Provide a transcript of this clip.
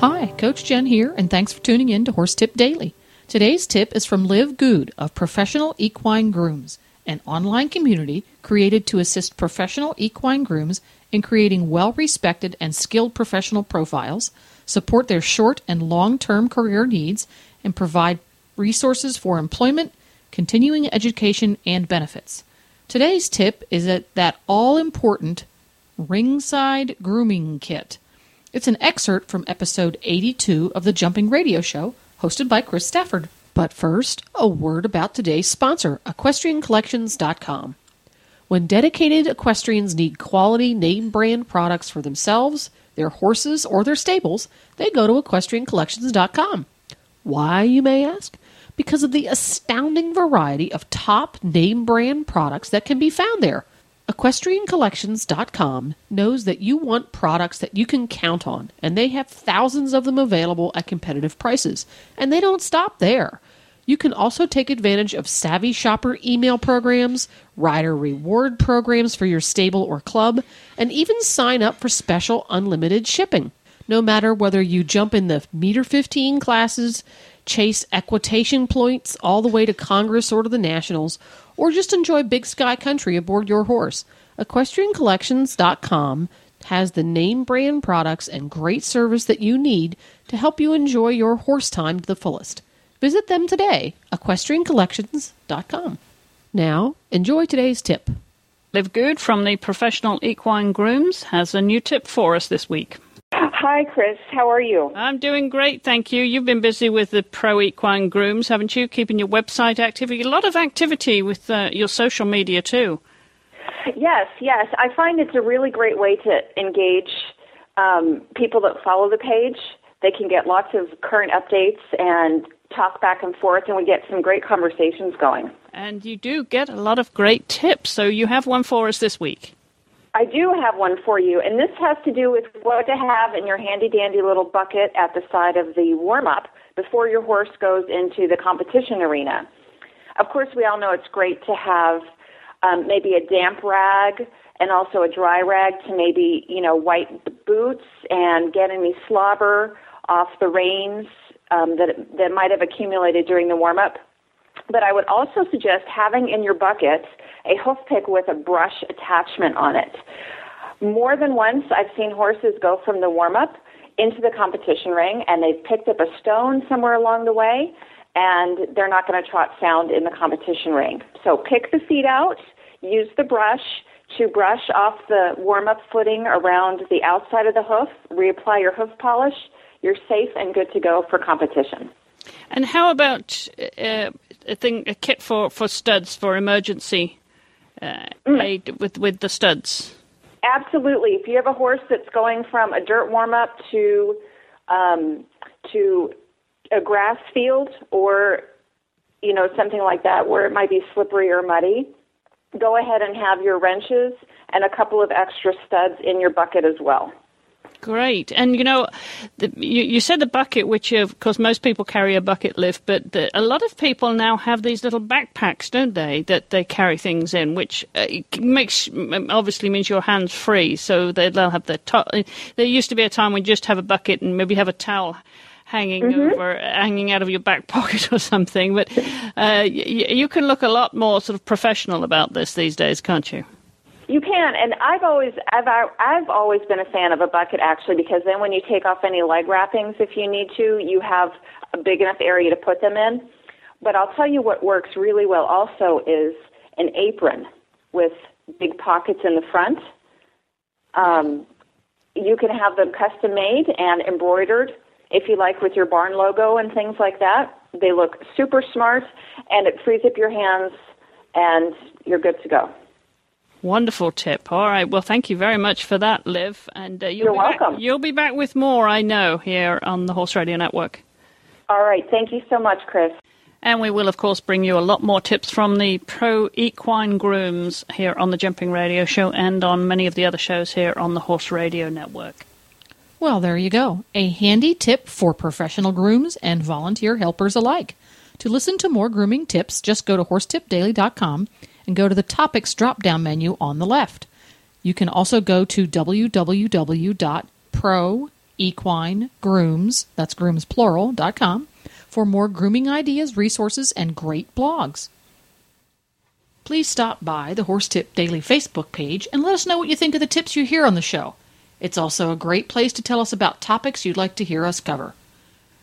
Hi, Coach Jen here, and thanks for tuning in to Horse Tip Daily. Today's tip is from Liv Good of Professional Equine Grooms, an online community created to assist professional equine grooms in creating well respected and skilled professional profiles, support their short and long term career needs, and provide resources for employment, continuing education, and benefits. Today's tip is that, that all important ringside grooming kit. It's an excerpt from episode 82 of the Jumping Radio Show, hosted by Chris Stafford. But first, a word about today's sponsor, EquestrianCollections.com. When dedicated equestrians need quality name brand products for themselves, their horses, or their stables, they go to EquestrianCollections.com. Why, you may ask? Because of the astounding variety of top name brand products that can be found there. EquestrianCollections.com knows that you want products that you can count on, and they have thousands of them available at competitive prices. And they don't stop there. You can also take advantage of savvy shopper email programs, rider reward programs for your stable or club, and even sign up for special unlimited shipping. No matter whether you jump in the meter 15 classes, chase equitation points all the way to Congress or to the Nationals, or just enjoy big sky country aboard your horse. EquestrianCollections.com has the name brand products and great service that you need to help you enjoy your horse time to the fullest. Visit them today, equestriancollections.com. Now, enjoy today's tip. Liv Good from the Professional Equine Grooms has a new tip for us this week. Hi, Chris. How are you? I'm doing great, thank you. You've been busy with the Pro Equine Grooms, haven't you? Keeping your website active. A lot of activity with uh, your social media, too. Yes, yes. I find it's a really great way to engage um, people that follow the page. They can get lots of current updates and talk back and forth, and we get some great conversations going. And you do get a lot of great tips. So you have one for us this week. I do have one for you, and this has to do with what to have in your handy dandy little bucket at the side of the warm up before your horse goes into the competition arena. Of course, we all know it's great to have um, maybe a damp rag and also a dry rag to maybe, you know, wipe boots and get any slobber off the reins um, that, that might have accumulated during the warm up. But I would also suggest having in your bucket a hoof pick with a brush attachment on it. More than once, I've seen horses go from the warm up into the competition ring and they've picked up a stone somewhere along the way and they're not going to trot sound in the competition ring. So pick the feet out, use the brush to brush off the warm up footing around the outside of the hoof, reapply your hoof polish. You're safe and good to go for competition. And how about uh, a thing, a kit for, for studs for emergency uh, mm. aid with with the studs? Absolutely. If you have a horse that's going from a dirt warm up to um, to a grass field or you know something like that where it might be slippery or muddy, go ahead and have your wrenches and a couple of extra studs in your bucket as well. Great. And you know, the, you, you, said the bucket, which of course most people carry a bucket lift, but the, a lot of people now have these little backpacks, don't they, that they carry things in, which uh, makes obviously means your hands free. So they, will have the top. There used to be a time when you just have a bucket and maybe have a towel hanging mm-hmm. over, hanging out of your back pocket or something. But uh, you, you can look a lot more sort of professional about this these days, can't you? You can, and I've always I've I've always been a fan of a bucket actually because then when you take off any leg wrappings if you need to, you have a big enough area to put them in. But I'll tell you what works really well also is an apron with big pockets in the front. Um, you can have them custom made and embroidered if you like with your barn logo and things like that. They look super smart and it frees up your hands and you're good to go. Wonderful tip. All right. Well, thank you very much for that, Liv. And uh, you'll You're be welcome. Back, you'll be back with more, I know, here on the Horse Radio Network. All right. Thank you so much, Chris. And we will, of course, bring you a lot more tips from the pro equine grooms here on the Jumping Radio Show and on many of the other shows here on the Horse Radio Network. Well, there you go. A handy tip for professional grooms and volunteer helpers alike. To listen to more grooming tips, just go to horsetipdaily.com and go to the topics drop down menu on the left. You can also go to www.proequinegrooms, that's grooms plural.com, for more grooming ideas, resources, and great blogs. Please stop by the Horse Tip Daily Facebook page and let us know what you think of the tips you hear on the show. It's also a great place to tell us about topics you'd like to hear us cover.